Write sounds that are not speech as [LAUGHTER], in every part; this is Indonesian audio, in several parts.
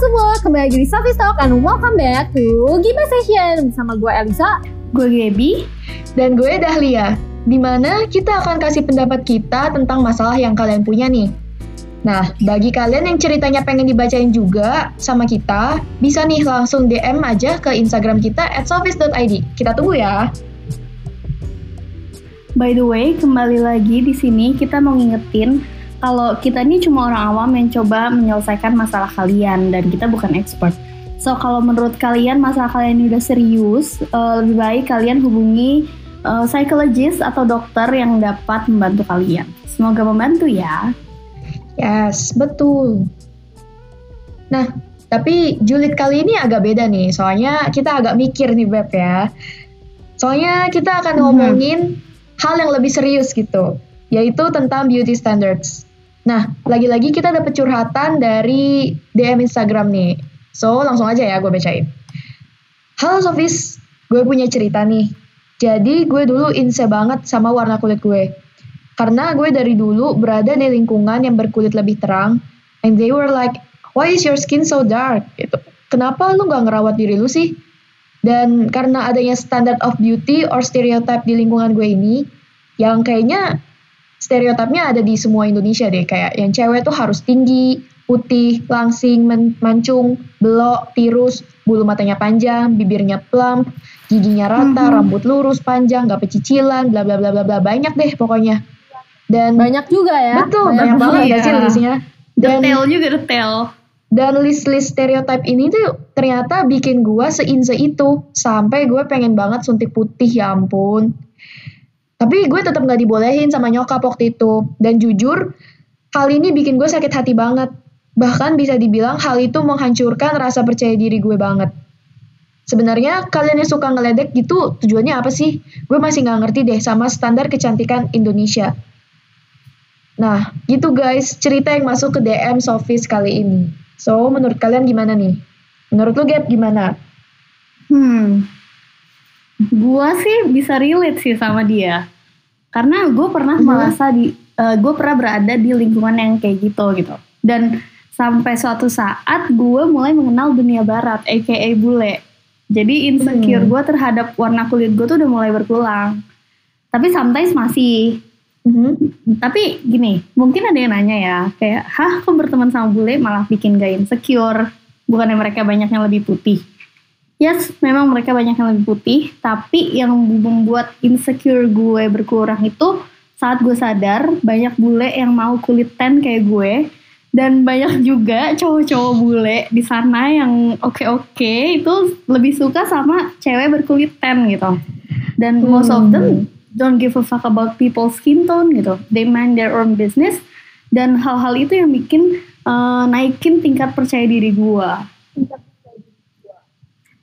semua, kembali lagi di Sophie Talk and welcome back to Gimana Session bersama gue Elisa, gue Gaby, dan gue Dahlia. Di mana kita akan kasih pendapat kita tentang masalah yang kalian punya nih. Nah, bagi kalian yang ceritanya pengen dibacain juga sama kita, bisa nih langsung DM aja ke Instagram kita at. Kita tunggu ya. By the way, kembali lagi di sini kita mau ngingetin kalau kita ini cuma orang awam yang coba menyelesaikan masalah kalian dan kita bukan expert. So kalau menurut kalian masalah kalian ini udah serius, uh, lebih baik kalian hubungi uh, psikologis atau dokter yang dapat membantu kalian. Semoga membantu ya. Yes, betul. Nah, tapi julid kali ini agak beda nih, soalnya kita agak mikir nih Beb ya. Soalnya kita akan mhm. ngomongin mm -hmm. hal yang lebih serius gitu, yaitu tentang beauty standards. Nah, lagi-lagi kita dapat curhatan dari DM Instagram nih. So, langsung aja ya gue bacain. Halo Sofis, gue punya cerita nih. Jadi, gue dulu inse banget sama warna kulit gue. Karena gue dari dulu berada di lingkungan yang berkulit lebih terang, and they were like, why is your skin so dark? Gitu. Kenapa lu gak ngerawat diri lu sih? Dan karena adanya standard of beauty or stereotype di lingkungan gue ini, yang kayaknya stereotipnya ada di semua Indonesia deh kayak yang cewek tuh harus tinggi, putih, langsing, men mancung, belok, tirus, bulu matanya panjang, bibirnya plump, giginya rata, mm -hmm. rambut lurus, panjang, gak pecicilan, bla bla bla bla bla banyak deh pokoknya. Dan banyak juga ya. Betul, banyak, banyak banget ya sih listnya. Dan, detail juga detail. Dan list-list stereotip ini tuh ternyata bikin gue seinse itu. Sampai gue pengen banget suntik putih ya ampun. Tapi gue tetap gak dibolehin sama nyokap waktu itu. Dan jujur, hal ini bikin gue sakit hati banget. Bahkan bisa dibilang hal itu menghancurkan rasa percaya diri gue banget. Sebenarnya kalian yang suka ngeledek gitu tujuannya apa sih? Gue masih gak ngerti deh sama standar kecantikan Indonesia. Nah, gitu guys, cerita yang masuk ke DM Sofis kali ini. So, menurut kalian gimana nih? Menurut lu Gap gimana? Hmm, Gua sih bisa relate sih sama dia. Karena gue pernah hmm. merasa di, uh, eh, gue pernah berada di lingkungan yang kayak gitu gitu. Dan sampai suatu saat gue mulai mengenal dunia barat, aka bule. Jadi insecure hmm. gue terhadap warna kulit gue tuh udah mulai berkurang. Tapi sometimes masih. Hmm. Tapi gini, mungkin ada yang nanya ya, kayak, hah kok berteman sama bule malah bikin gak insecure? Bukannya mereka banyak yang lebih putih? Yes memang mereka banyak yang lebih putih tapi yang membuat insecure gue berkurang itu saat gue sadar banyak bule yang mau kulit tan kayak gue dan banyak juga cowok-cowok bule di sana yang oke-oke itu lebih suka sama cewek berkulit tan gitu. Dan hmm. most of them don't give a fuck about people's skin tone gitu. They mind their own business dan hal-hal itu yang bikin uh, naikin tingkat percaya diri gue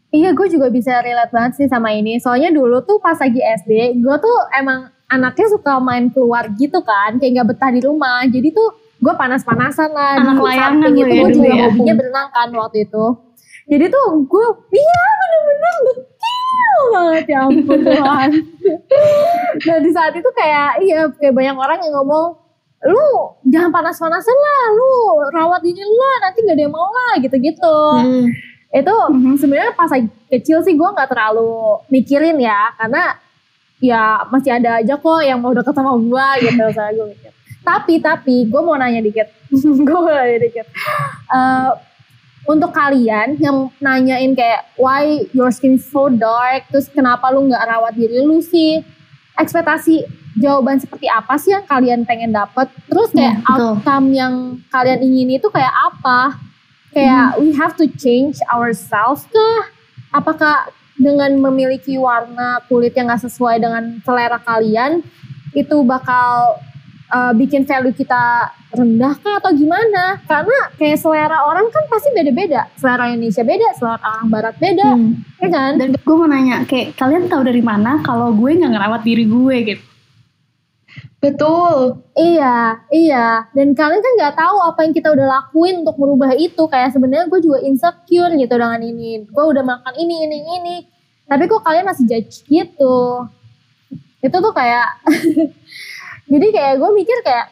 Iya, gue juga bisa relate banget sih sama ini. Soalnya dulu tuh pas lagi SD, gue tuh emang anaknya suka main keluar gitu kan, kayak gak betah di rumah. Jadi tuh gue panas-panasan lah. Anak layangan itu ya gue juga ya. hobinya berenang kan waktu itu. Jadi tuh gue, iya bener-bener kecil banget ya ampun Tuhan. [LAUGHS] nah di saat itu kayak, iya kayak banyak orang yang ngomong, lu jangan panas-panasan lah, lu rawat diri lah, nanti gak ada yang mau lah gitu-gitu. Hmm itu mm-hmm. sebenarnya pas kecil sih gue nggak terlalu mikirin ya karena ya masih ada aja kok yang mau deket sama gue gitu [LAUGHS] saya gue mikir. Tapi tapi gue mau nanya dikit. [LAUGHS] Gue mau nanya dikit. Uh, untuk kalian yang nanyain kayak why your skin so dark? Terus kenapa lu nggak rawat diri lu sih? Ekspektasi jawaban seperti apa sih yang kalian pengen dapet? Terus kayak hmm, outcome yang kalian ingin itu kayak apa Kayak hmm. we have to change ourselves kah? Apakah dengan memiliki warna kulit yang gak sesuai dengan selera kalian itu bakal uh, bikin value kita rendah kah atau gimana? Karena kayak selera orang kan pasti beda-beda. Selera Indonesia beda, selera orang Barat beda, hmm. ya kan? Dan gue mau nanya, kayak kalian tahu dari mana kalau gue nggak ngerawat diri gue gitu? Betul. Iya, iya. Dan kalian kan nggak tahu apa yang kita udah lakuin untuk merubah itu. Kayak sebenarnya gue juga insecure gitu dengan ini. Gue udah makan ini, ini, ini. Tapi kok kalian masih judge gitu. Itu tuh kayak... [LAUGHS] Jadi kayak gue mikir kayak...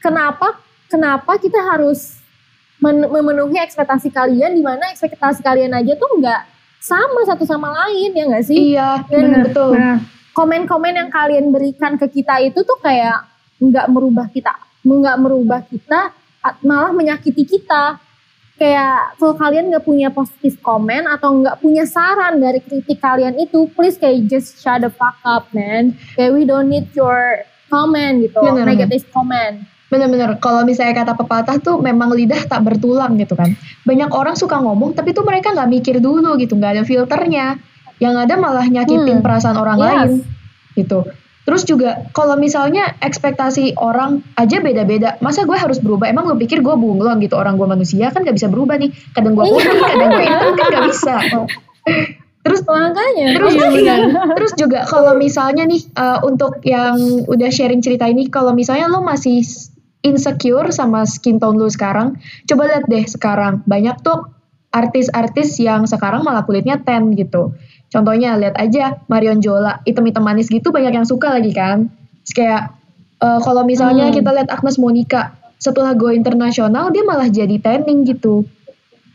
Kenapa, kenapa kita harus men- memenuhi ekspektasi kalian di mana ekspektasi kalian aja tuh nggak sama satu sama lain ya nggak sih Iya, Dan- betul. Benar. Komen-komen yang kalian berikan ke kita itu tuh kayak nggak merubah kita nggak merubah kita malah menyakiti kita kayak kalau kalian nggak punya positif komen atau nggak punya saran dari kritik kalian itu please kayak just shut the fuck up man kayak we don't need your comment gitu Bener, negative comment Bener-bener, kalau misalnya kata pepatah tuh memang lidah tak bertulang gitu kan. Banyak orang suka ngomong tapi tuh mereka nggak mikir dulu gitu, nggak ada filternya. Yang ada malah nyakitin Hmm. perasaan orang Yes. lain gitu. Terus juga kalau misalnya ekspektasi orang aja beda-beda, masa gue harus berubah? Emang lo pikir gue bunglon gitu orang gue manusia kan gak bisa berubah nih. Kadang gue putih, kadang gue hitam kan gak bisa. Terus makanya Terus Iya, iya, terus juga kalau misalnya nih uh, untuk yang udah sharing cerita ini, kalau misalnya lo masih insecure sama skin tone lo sekarang, coba lihat deh sekarang banyak tuh artis-artis yang sekarang malah kulitnya tan gitu. Contohnya lihat aja Marion Jola, hitam-hitam manis gitu banyak yang suka lagi kan. Terus kayak uh, kalau misalnya Hmm. kita lihat Agnes Monica, setelah go internasional dia malah jadi tanning gitu.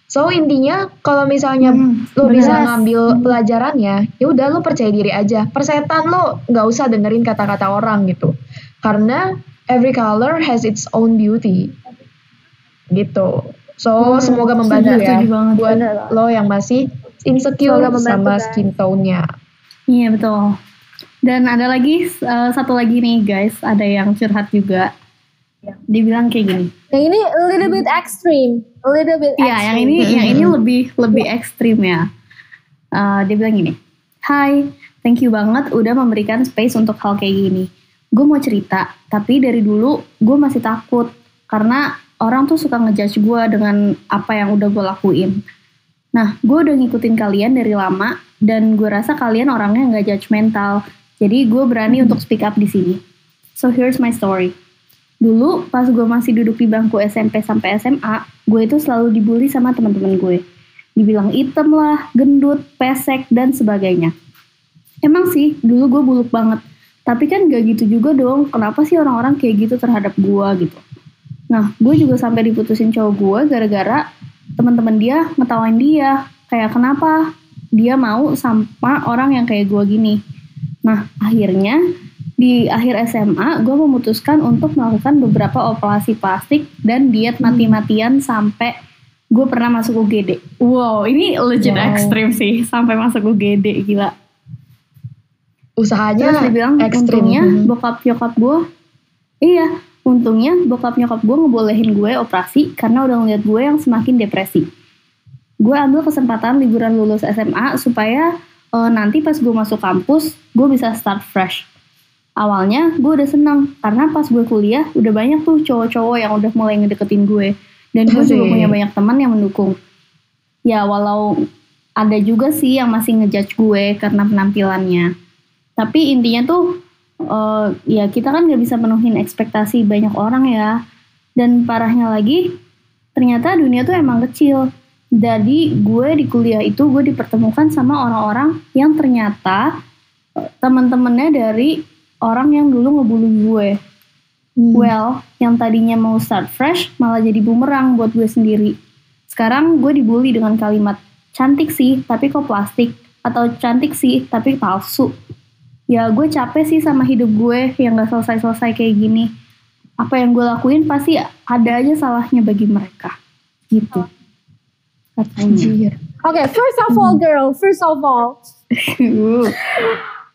So intinya kalau misalnya Hmm, lo bisa ngambil pelajarannya, ya udah lo percaya diri aja. Persetan lo nggak usah dengerin kata-kata orang gitu. Karena every color has its own beauty. Gitu. So Hmm, semoga membantu setuju, ya setuju banget. buat lo yang masih insecure sama guys. skin tone-nya. Iya betul. Dan ada lagi eh, satu lagi nih guys, ada yang curhat juga. Dibilang kayak gini. yang ini a little bit extreme a little bit Iya, yang ini yang ini lebih lebih ekstrim ya. Eh, dia bilang gini, Hai, thank you banget udah memberikan space untuk hal kayak gini. Gue mau cerita, tapi dari dulu gue masih takut karena orang tuh suka ngejudge gue dengan apa yang udah gue lakuin. Nah, gue udah ngikutin kalian dari lama dan gue rasa kalian orangnya nggak judgmental. Jadi gue berani untuk speak up di sini. So here's my story. Dulu pas gue masih duduk di bangku SMP sampai SMA, gue itu selalu dibully sama teman-teman gue. Dibilang item lah, gendut, pesek, dan sebagainya. Emang sih, dulu gue buluk banget. Tapi kan gak gitu juga dong, kenapa sih orang-orang kayak gitu terhadap gue gitu. Nah, gue juga sampai diputusin cowok gue gara-gara teman-teman dia ngetawain dia. Kayak kenapa dia mau sama orang yang kayak gue gini. Nah, akhirnya di akhir SMA gue memutuskan untuk melakukan beberapa operasi plastik dan diet mati-matian sampai gue pernah masuk UGD. Wow, ini legit Wow. ekstrim sih sampai masuk UGD gila. Usahanya Terus dibilang ekstrim. untungnya Mhm. bokap nyokap gue, iya untungnya bokap nyokap gue ngebolehin gue operasi karena udah ngeliat gue yang semakin depresi. Gue ambil kesempatan liburan lulus SMA supaya eh, nanti pas gue masuk kampus gue bisa start fresh. Awalnya gue udah seneng karena pas gue kuliah udah banyak tuh cowok-cowok yang udah mulai ngedeketin gue dan gue juga punya banyak teman yang mendukung. Ya walau ada juga sih yang masih ngejudge gue karena penampilannya. Tapi intinya tuh eh, ya kita kan nggak bisa penuhin ekspektasi banyak orang ya. Dan parahnya lagi ternyata dunia tuh emang kecil. Jadi gue di kuliah itu gue dipertemukan sama orang-orang yang ternyata eh, teman-temannya dari orang yang dulu ngebully gue. Hmm. Well, yang tadinya mau start fresh malah jadi bumerang buat gue sendiri. Sekarang gue dibully dengan kalimat cantik sih tapi kok plastik atau cantik sih tapi palsu. Ya gue capek sih sama hidup gue yang gak selesai-selesai kayak gini. Apa yang gue lakuin pasti ada aja salahnya bagi mereka. Gitu. Katanya. Anjir. Oke, first of all girl, first of all,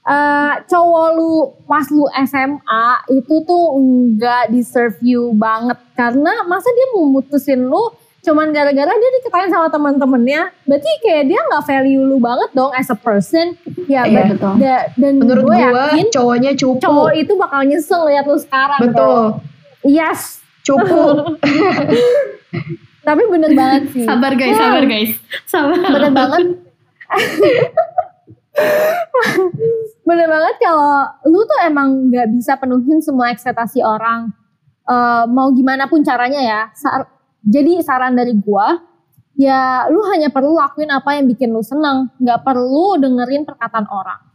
eh cowok lu pas lu SMA itu tuh nggak deserve you banget karena masa dia mau mutusin lu cuman gara-gara dia dikatain sama teman-temannya berarti kayak dia nggak value lu banget dong as a person ya Iya, but- betul. da- dan Menurut gue yakin cowoknya cupu. cowok itu bakal nyesel lihat lu sekarang Betul. bro. yes Cupu. [LAUGHS] tapi bener banget sih Sabar guys, Ya, sabar guys. Sabar. bener banget [LAUGHS] bener banget kalau lu tuh emang nggak bisa penuhin semua ekspektasi orang Eh, mau gimana pun caranya ya Sar- jadi saran dari gua ya lu hanya perlu lakuin apa yang bikin lu seneng nggak perlu dengerin perkataan orang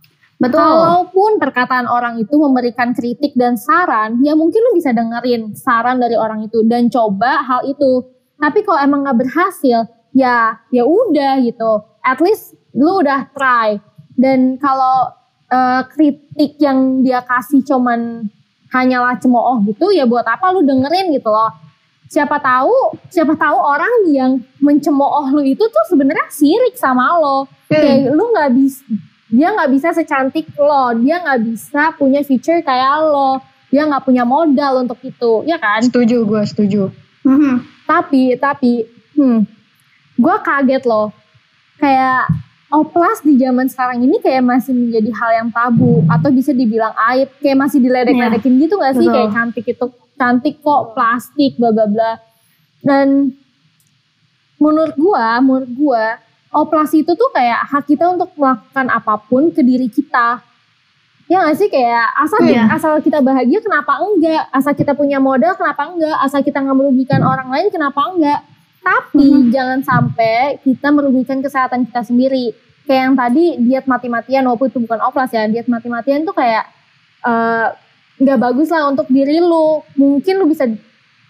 Betul. Kalaupun perkataan orang itu memberikan kritik dan saran, ya mungkin lu bisa dengerin saran dari orang itu dan coba hal itu. Tapi kalau emang nggak berhasil, ya ya udah gitu. At least lu udah try. Dan kalau eh, kritik yang dia kasih cuman hanyalah cemooh gitu, ya buat apa lu dengerin gitu loh. Siapa tahu, siapa tahu orang yang mencemooh lu itu tuh sebenarnya sirik sama lo. Kayak lu nggak bisa, dia nggak bisa secantik lo, dia nggak bisa punya feature kayak lo, dia nggak punya modal untuk itu, ya kan? Setuju gue, setuju. Mhm. Tapi, tapi, hmm, gue kaget loh. Kayak oplas di zaman sekarang ini kayak masih menjadi hal yang tabu atau bisa dibilang aib, kayak masih diledek-ledekin gitu gak sih? betul. Kayak cantik itu cantik kok plastik bla bla bla. Dan menurut gue, menurut gue, oplas itu tuh kayak hak kita untuk melakukan apa pun ke diri kita. Ya gak sih kayak asal Iya. asal kita bahagia kenapa enggak? Asal kita punya modal kenapa enggak? Asal kita nggak merugikan orang lain kenapa enggak? Tapi jangan sampai kita merugikan kesehatan kita sendiri. Kayak yang tadi diet mati-matian walaupun itu bukan oplas ya, diet mati-matian tuh kayak eh, nggak bagus lah untuk diri lu. Mungkin lu bisa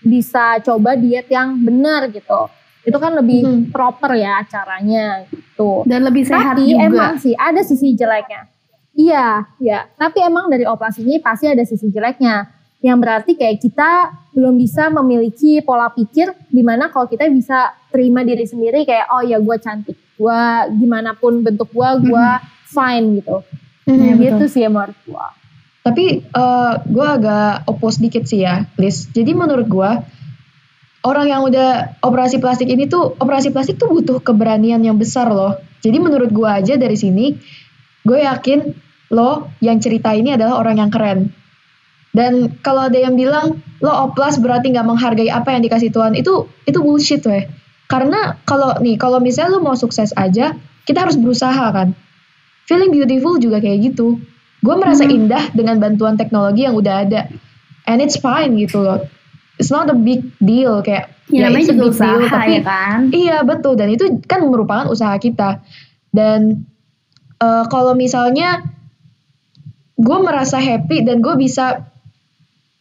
bisa coba diet yang benar gitu. Itu kan lebih Mhm. proper ya caranya gitu. Dan lebih sehat Tapi juga. emang sih ada sisi jeleknya. Iya, iya. Tapi emang dari oplas ini pasti ada sisi jeleknya. Yang berarti kayak kita belum bisa memiliki pola pikir di mana kalau kita bisa terima diri sendiri kayak oh ya gue cantik, gue gimana pun bentuk gue, gue fine gitu. Iya, betul. gitu sih menurut gue. Tapi eh gue agak opos dikit sih ya, Liz. Jadi menurut gue orang yang udah operasi plastik ini tuh operasi plastik tuh butuh keberanian yang besar loh. Jadi menurut gue aja dari sini, gue yakin lo yang cerita ini adalah orang yang keren. Dan kalau ada yang bilang lo oplas berarti nggak menghargai apa yang dikasih Tuhan itu itu bullshit weh. Karena kalau nih kalau misalnya lo mau sukses aja, kita harus berusaha kan. Feeling beautiful juga kayak gitu. Gue merasa indah dengan bantuan teknologi yang udah ada. And it's fine gitu loh. It's not a big deal kayak Ya, namanya it's a juga big usaha deal, tapi ya kan. Iya betul dan itu kan merupakan usaha kita dan eh, kalau misalnya gue merasa happy dan gue bisa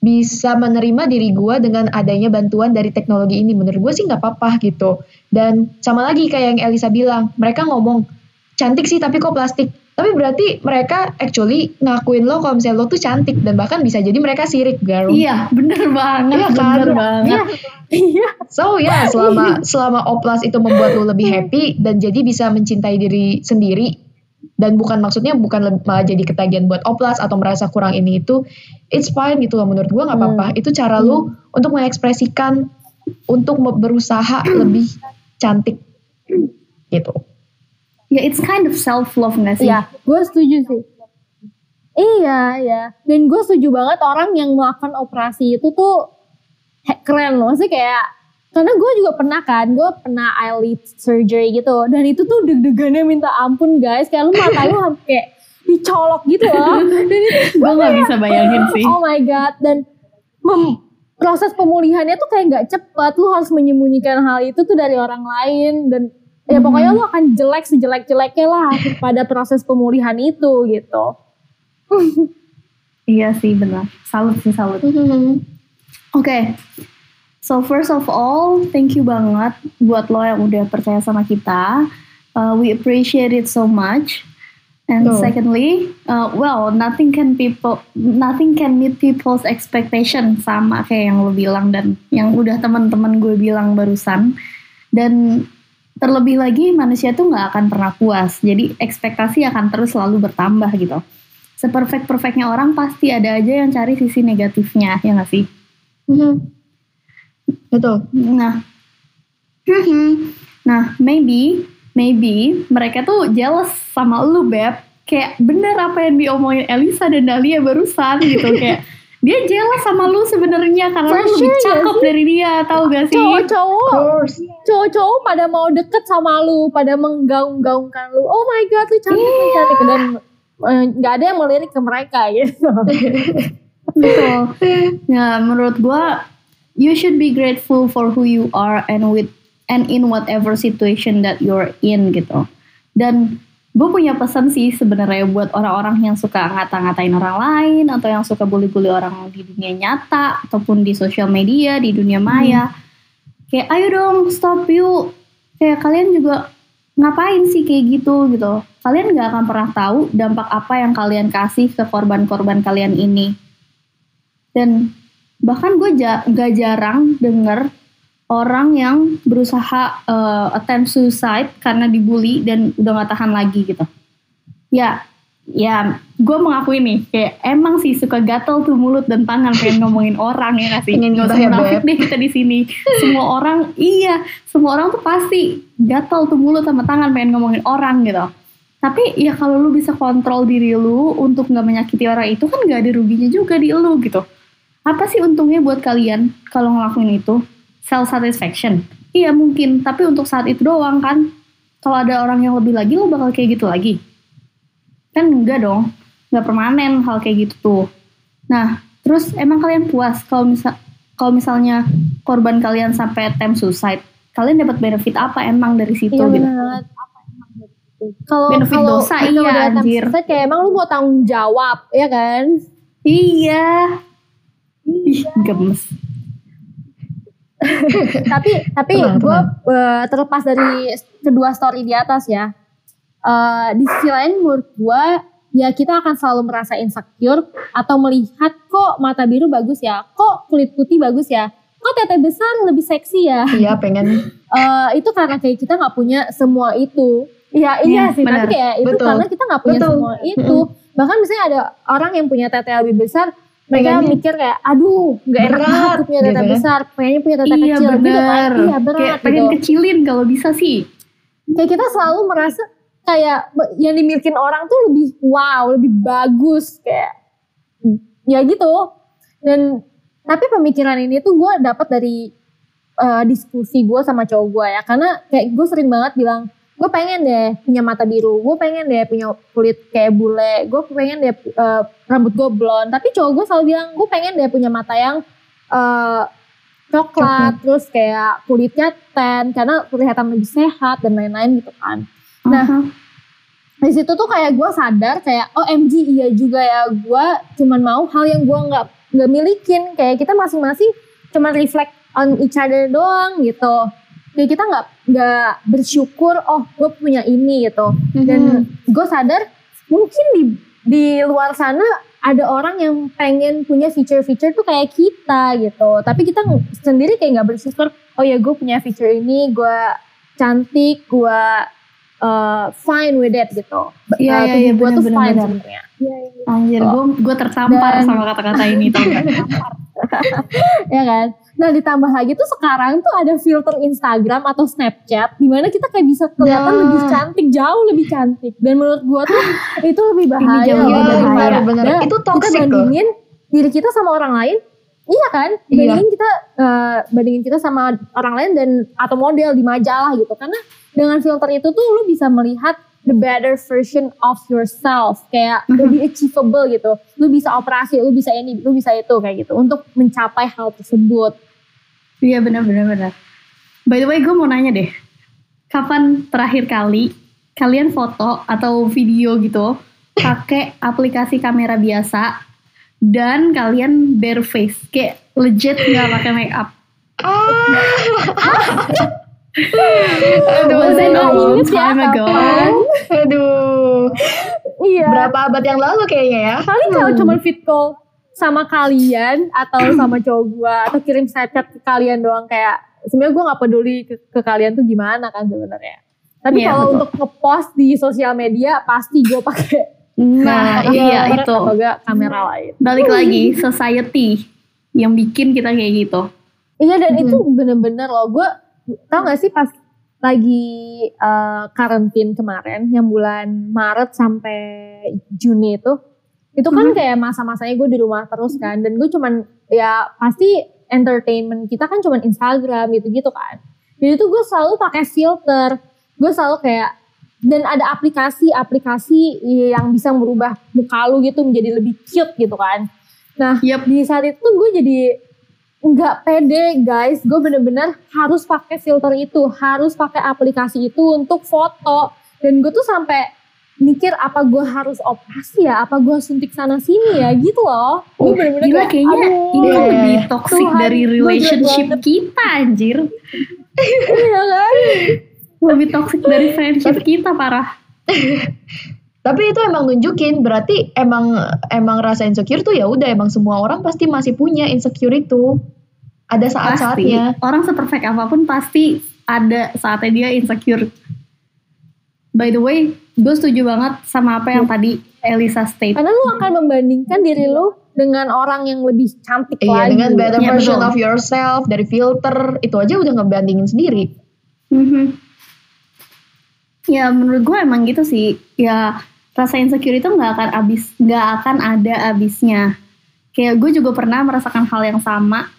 bisa menerima diri gue dengan adanya bantuan dari teknologi ini menurut gue sih nggak apa-apa gitu dan sama lagi kayak yang Elisa bilang mereka ngomong cantik sih tapi kok plastik tapi berarti mereka actually ngakuin lo kalau misalnya lo tuh cantik dan bahkan bisa jadi mereka sirik girl Iya, bener banget, Iya kan? bener banget. Iya. So ya selama selama oplas itu membuat lu lebih happy dan jadi bisa mencintai diri sendiri dan bukan maksudnya bukan malah jadi ketagihan buat oplas atau merasa kurang ini itu it's fine gitu loh menurut gua nggak apa-apa. Itu cara lu untuk mengekspresikan untuk berusaha lebih cantik gitu Ya, it's kind of self love gak sih? Iya, gue setuju sih. Iya, iya. Dan gue setuju banget orang yang melakukan operasi itu tuh keren loh. Maksudnya kayak, karena gue juga pernah kan, gue pernah eyelid surgery gitu. Dan itu tuh deg-degannya minta ampun guys. Kayak lu mata lu kayak dicolok gitu loh. [LAUGHS] Dan itu Gue gak bisa bayangin sih. Oh my god. Dan mem- proses pemulihannya tuh kayak nggak cepet. Lu harus menyembunyikan hal itu tuh dari orang lain. Dan ya pokoknya lu akan jelek sejelek-jeleknya lah pada proses pemulihan itu gitu. [LAUGHS] Iya sih, benar. Salut sih, salut. Oke, so first of all, thank you banget buat lo yang udah percaya sama kita. Uh, we appreciate it so much. And Betul. secondly, uh, well, nothing can people, nothing can meet people's expectation sama kayak yang lo bilang dan yang udah teman-teman gue bilang barusan. Dan terlebih lagi manusia tuh nggak akan pernah puas. Jadi ekspektasi akan terus selalu bertambah gitu. Seperfect perfectnya orang pasti ada aja yang cari sisi negatifnya, ya nggak sih? betul Nah, nah maybe, maybe mereka tuh jealous sama lu beb. Kayak bener apa yang diomongin Elisa dan Dahlia barusan gitu kayak [LAUGHS] dia jealous sama lu sebenarnya karena For lu lebih sure, gak cakep sih? dari dia, tahu gak sih? Cowok-cowok, cowok-cowok pada mau deket sama lu, pada menggaung-gaungkan lu. Oh my god, lu cantik, lu cantik. Dan eh, nggak ada yang melirik ke mereka gitu. [LAUGHS] Betul. Ya, menurut gua you should be grateful for who you are and with and in whatever situation that you're in gitu. Dan gue punya pesan sih sebenarnya buat orang-orang yang suka ngata-ngatain orang lain atau yang suka bully-bully orang di dunia nyata ataupun di sosial media, di dunia maya. kayak ayo dong stop yuk. Kayak kalian juga ngapain sih kayak gitu? Gitu. Kalian nggak akan pernah tahu dampak apa yang kalian kasih ke korban-korban kalian ini. Dan bahkan gue ja gak jarang denger orang yang berusaha uh, attempt suicide karena dibully dan udah gak tahan lagi gitu. Ya ya gue mengakui nih kayak emang sih suka gatel tuh mulut dan tangan pengen [LAUGHS] ngomongin orang ya gak sih? Nggak usah ya, munafik deh kita di sini. Semua orang iya semua orang tuh pasti gatel tuh mulut sama tangan pengen ngomongin orang gitu. Tapi ya kalau lu bisa kontrol diri lu untuk nggak menyakiti orang itu kan nggak ada ruginya juga di lu gitu. Apa sih untungnya buat kalian kalau ngelakuin itu self satisfaction. Iya mungkin. Tapi untuk saat itu doang kan. Kalau ada orang yang lebih lagi lo bakal kayak gitu lagi. Kan enggak dong. Nggak permanen hal kayak gitu tuh. Nah terus emang kalian puas kalau misal kalau misalnya korban kalian sampai attempt suicide kalian dapat benefit apa emang dari situ Iya gitu. Kalau Benefit kalau dosa, iya, anjir. suicide, kayak emang lu mau tanggung jawab, ya kan? iya. Ih gemes [LAUGHS] tapi tapi gue terlepas dari kedua story di atas ya eh, di sisi lain menurut gue ya kita akan selalu merasa insecure atau melihat kok mata biru bagus ya kok kulit putih bagus ya kok tete besar lebih seksi ya Iya pengen. [LAUGHS] Eh, itu karena kayak kita nggak punya semua itu Iya iya Iya, sih benar. tapi kayak itu Betul. karena kita nggak punya Betul. semua itu bahkan misalnya ada orang yang punya tete lebih besar mereka Pengennya- mikir kayak aduh nggak enak banget punya tete gitu ya. besar. Pengennya punya tete iya kecil. Gitu kan bener iya berat kayak pengen gitu. kecilin kalau bisa sih. Kayak kita selalu merasa kayak yang dimilikin orang tuh lebih wow lebih bagus kayak ya gitu. Dan tapi pemikiran ini tuh gue dapat dari eh, diskusi gue sama cowok gue ya. Karena kayak gue sering banget bilang gue pengen deh punya mata biru. Gue pengen deh punya kulit kayak bule. Gue pengen deh eh, rambut gue blond tapi cowok gue selalu bilang gue pengen deh punya mata yang eh, coklat terus kayak kulitnya tan karena kelihatan lebih sehat dan lain-lain gitu kan. Nah, Aha. di situ tuh kayak gue sadar kayak oh MG iya juga ya. Gue cuman mau hal yang gue nggak nggak milikin. Kayak kita masing-masing cuman reflect on each other doang gitu kayak kita nggak nggak bersyukur oh gue punya ini gitu. Dan gue sadar mungkin di di luar sana ada orang yang pengen punya feature-feature tuh kayak kita gitu. Tapi kita sendiri kayak nggak bersyukur oh ya gue punya feature ini gue cantik gue uh, fine with it gitu. Iya, Uh, iya, iya, gue tuh bener, fine sebenarnya. Anjir, gue gue tertampar Dan- sama kata-kata ini tau gak? [LAUGHS] ya kan nah ditambah lagi tuh sekarang tuh ada filter Instagram atau Snapchat di mana kita kayak bisa kelihatan Nah. lebih cantik jauh lebih cantik dan menurut gue tuh [GASPS] itu lebih bahaya jauh loh lebih bahaya. bener. Nah, Itu kita toxic loh. bandingin diri kita sama orang lain iya kan Iya. bandingin kita eh, bandingin kita sama orang lain dan atau model di majalah gitu karena dengan filter itu tuh lu bisa melihat the better version of yourself kayak [LAUGHS] lebih achievable gitu lu bisa operasi lu bisa ini lu bisa itu kayak gitu untuk mencapai hal tersebut Iya benar-benar benar. By the way, gue mau nanya deh, kapan terakhir kali kalian foto atau video gitu pakai aplikasi kamera biasa dan kalian bare face, kayak legit nggak pakai make up? [LAUGHS] Aduh, Masa a nggak long inget ya ago. Aduh. iya Berapa abad yang lalu kayaknya ya? paling kalau cuma fit call sama kalian atau [CLEARS THROAT] sama cowok gua atau kirim snapchat ke kalian doang kayak sebenarnya gua nggak peduli ke, ke kalian tuh gimana kan sebenarnya tapi Iya, kalau betul. untuk ngepost di sosial media pasti gue pakai Nah, [LAUGHS] iya kamera itu. atau kamera lain Balik lagi, society yang bikin kita kayak gitu. iya dan Hmm. itu bener-bener loh gue tau gak sih pas lagi eh, karantin kemarin yang bulan Maret sampai Juni itu itu kan Mhm. kayak masa-masanya gue di rumah terus kan dan gue cuman ya pasti entertainment kita kan cuman Instagram gitu-gitu kan. Jadi tuh gue selalu pakai filter. Gue selalu kayak dan ada aplikasi-aplikasi yang bisa merubah muka lu gitu menjadi lebih cute gitu kan. Nah Yap. di saat itu gue jadi nggak pede guys. Gue bener-bener harus pakai filter itu harus pakai aplikasi itu untuk foto. Dan gue tuh sampai mikir apa gue harus operasi ya, apa gue suntik sana sini ya gitu loh. Gue bener-bener Gila kayak, kayaknya aduh, ini Iya. lebih toxic Tuhan, dari relationship kita anjir. iya kan? Lebih toxic dari friendship kita parah. Tapi itu emang nunjukin berarti emang emang rasa insecure tuh ya udah emang semua orang pasti masih punya insecure itu. Ada saat-saatnya. Orang seperfect apa pun pasti ada saatnya dia insecure. By the way, gue setuju banget sama apa yang tadi Elisa state. Karena lu akan membandingkan diri lu dengan orang yang lebih cantik Iya lagi. dengan better Iya, version betul. of yourself dari filter itu aja udah ngebandingin sendiri. Mhm. Ya menurut gue emang gitu sih. Ya rasa insecure itu nggak akan abis, nggak akan ada abisnya. Kayak gue juga pernah merasakan hal yang sama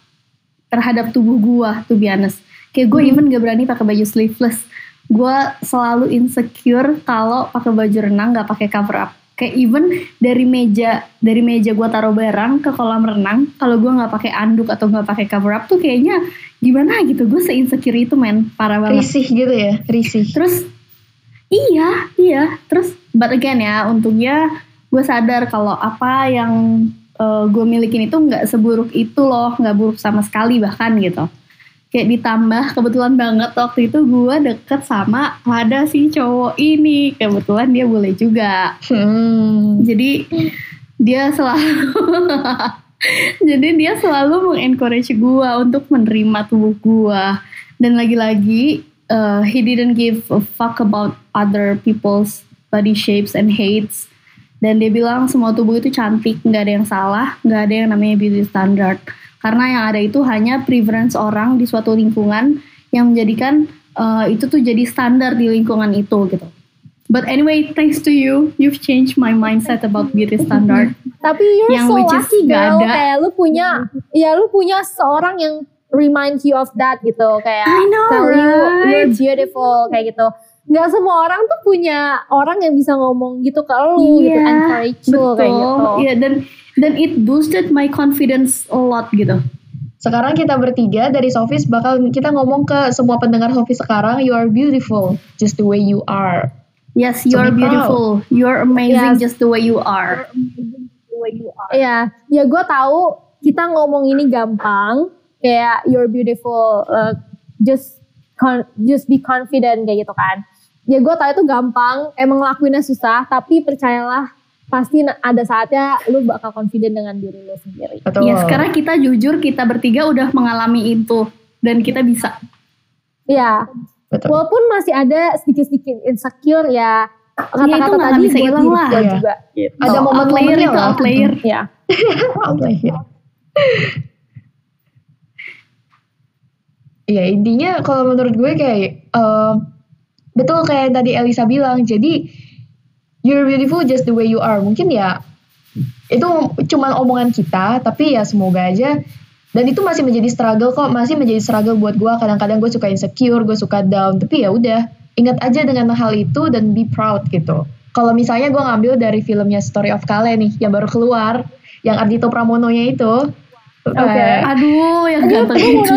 terhadap tubuh gue, to be honest. Kayak gue even gak berani pakai baju sleeveless. Gue selalu insecure kalau pakai baju renang nggak pakai cover up. Kayak even dari meja dari meja gue taruh barang ke kolam renang, kalau gue nggak pakai anduk atau nggak pakai cover up tuh kayaknya gimana gitu. Gue se-insecure itu men, parah banget. Risih gitu ya, risih. Terus iya, iya. Terus but again ya, untungnya gue sadar kalau apa yang eh, gue milikin itu nggak seburuk itu loh, nggak buruk sama sekali bahkan gitu. Kayak ditambah kebetulan banget waktu itu gue deket sama ada si cowok ini, kebetulan dia boleh juga. Hmm. Jadi dia selalu [LAUGHS] jadi dia selalu mengencourage gue untuk menerima tubuh gue dan lagi-lagi uh, he didn't give a fuck about other people's body shapes and hates dan dia bilang semua tubuh itu cantik nggak ada yang salah nggak ada yang namanya beauty standard karena yang ada itu hanya preference orang di suatu lingkungan yang menjadikan uh, itu tuh jadi standar di lingkungan itu gitu But anyway, thanks to you, you've changed my mindset about beauty standard. [LAUGHS] Tapi you're Yang so which is lucky girl ada. kayak lu punya ya lu punya seorang yang remind you of that gitu kayak I know, tell you right? you're beautiful kayak gitu. Nggak semua orang tuh punya orang yang bisa ngomong gitu ke lu gitu Iya, encourage lu kayak gitu. Iya dan dan it boosted my confidence a lot gitu. Sekarang kita bertiga dari Sofis bakal kita ngomong ke semua pendengar Sofis sekarang, you are beautiful just the way you are. Yes, So be proud. beautiful. You're amazing Yes. just the way you are. Iya, ya gue tahu kita ngomong ini gampang, kayak you're beautiful, uh, just just be confident kayak gitu kan. Ya gue tahu itu gampang, emang ngelakuinnya susah, tapi percayalah pasti ada saatnya lu bakal confident dengan diri lu sendiri. Betul. Ya sekarang kita jujur kita bertiga udah mengalami itu dan kita bisa. Iya, Betul. walaupun masih ada sedikit-sedikit insecure ya Ya, itu kata-kata nggak tadi bisa hilang lah. Iya. juga. Ada Oh, momen-momennya outlier itu [LAUGHS] outlier. Ya. Ya intinya kalau menurut gue kayak eh, betul kayak yang tadi Elisa bilang. Jadi you're beautiful just the way you are. Mungkin ya itu cuman omongan kita, tapi ya semoga aja. Dan itu masih menjadi struggle kok, masih menjadi struggle buat gue. Kadang-kadang gue suka insecure, gue suka down. Tapi ya udah, ingat aja dengan hal itu dan be proud gitu. Kalau misalnya gue ngambil dari filmnya Story of Kale nih, yang baru keluar, yang Ardito Pramononya itu. Oke. Eh, Aduh, yang ganteng itu.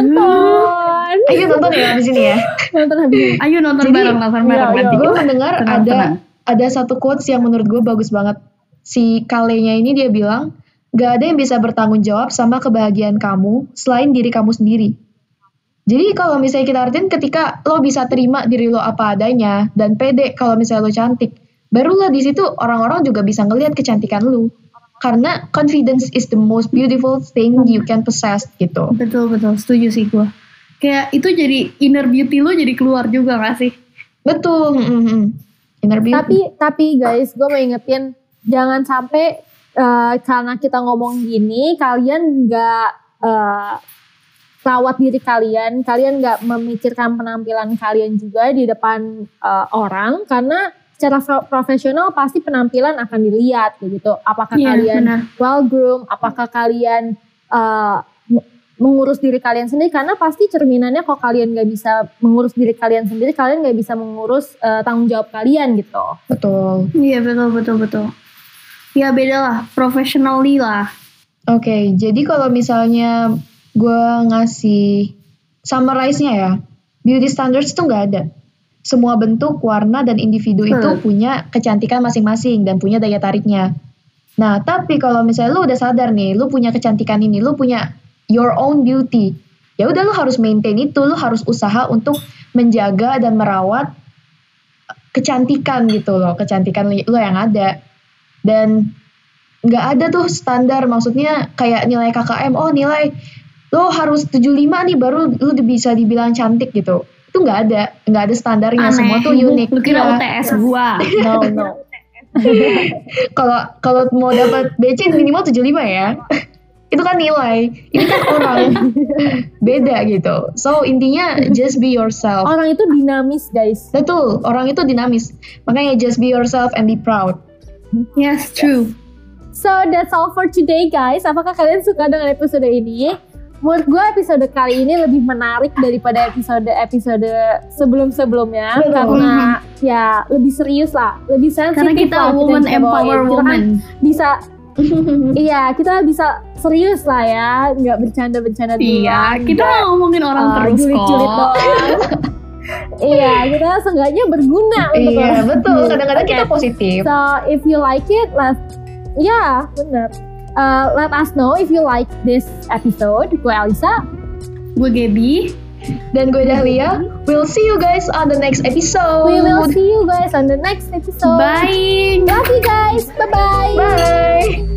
Ayo nonton ya di sini ya. Nonton habis ini. Ayo nonton Jadi, bareng, nonton bareng iya. nanti. Gue mendengar Tenang, ada tenang. ada satu quotes yang menurut gue bagus banget. Si Kalenya ini dia bilang, gak ada yang bisa bertanggung jawab sama kebahagiaan kamu selain diri kamu sendiri. Jadi kalau misalnya kita artiin ketika lo bisa terima diri lo apa adanya dan pede kalau misalnya lo cantik, barulah di situ orang-orang juga bisa ngelihat kecantikan lo. Karena confidence is the most beautiful thing you can possess gitu. Betul betul, setuju sih gue. Kayak itu jadi inner beauty lu jadi keluar juga gak sih? Betul. mm, mm, mm. Inner beauty. Tapi tapi guys, gue mau ingetin jangan sampai eh, karena kita ngomong gini kalian nggak eh, rawat diri kalian, kalian nggak memikirkan penampilan kalian juga di depan eh, orang karena secara pro- profesional pasti penampilan akan dilihat gitu. Apakah Iya, kalian benar. well groom, apakah kalian eh, mengurus diri kalian sendiri karena pasti cerminannya kalau kalian nggak bisa mengurus diri kalian sendiri kalian nggak bisa mengurus eh, tanggung jawab kalian gitu. Betul. Iya betul betul betul. Ya beda lah, professionally lah. Oke, jadi kalau misalnya gue ngasih summarize-nya ya, beauty standards itu nggak ada. semua bentuk, warna, dan individu itu Hmm. punya kecantikan masing-masing dan punya daya tariknya. Nah, tapi kalau misalnya lu udah sadar nih, lu punya kecantikan ini, lu punya your own beauty, ya udah lu harus maintain itu, lu harus usaha untuk menjaga dan merawat kecantikan gitu loh, kecantikan lo yang ada. Dan nggak ada tuh standar, maksudnya kayak nilai KKM, oh nilai lo harus 75 nih baru lu bisa dibilang cantik gitu. Itu nggak ada, nggak ada standarnya, Aneh. semua tuh [LAUGHS] unik. Lu kira Iya. UTS gua. [LAUGHS] No, no. [LAUGHS] Kalau kalau mau dapat BC minimal 75 ya. Itu kan nilai. Ini kan orang. [LAUGHS] Beda gitu. So intinya just be yourself. Orang itu dinamis guys. Betul, orang itu dinamis. Makanya just be yourself and be proud. Yes, true. So that's all for today guys. Apakah kalian suka dengan episode ini? Menurut gue episode kali ini lebih menarik daripada episode-episode sebelum-sebelumnya Betul. karena ya lebih serius lah, lebih sensitif Karena kita lah woman kita empower Kita kan woman. bisa [LAUGHS] iya kita bisa serius lah ya, nggak bercanda-bercanda Iya, doang, kita nggak, ngomongin orang uh, terus julid-julid kok. doang. [LAUGHS] iya, kita seenggaknya berguna untuk iya, betul. [LAUGHS] Kadang-kadang kita positif. So if you like it, let ya bener. Uh, let us know if you like this episode. Gue Elisa. Gue Gaby. Dan gue Dahlia. We'll see you guys on the next episode. We will see you guys on the next episode. Bye. Love you guys. Bye bye. Bye.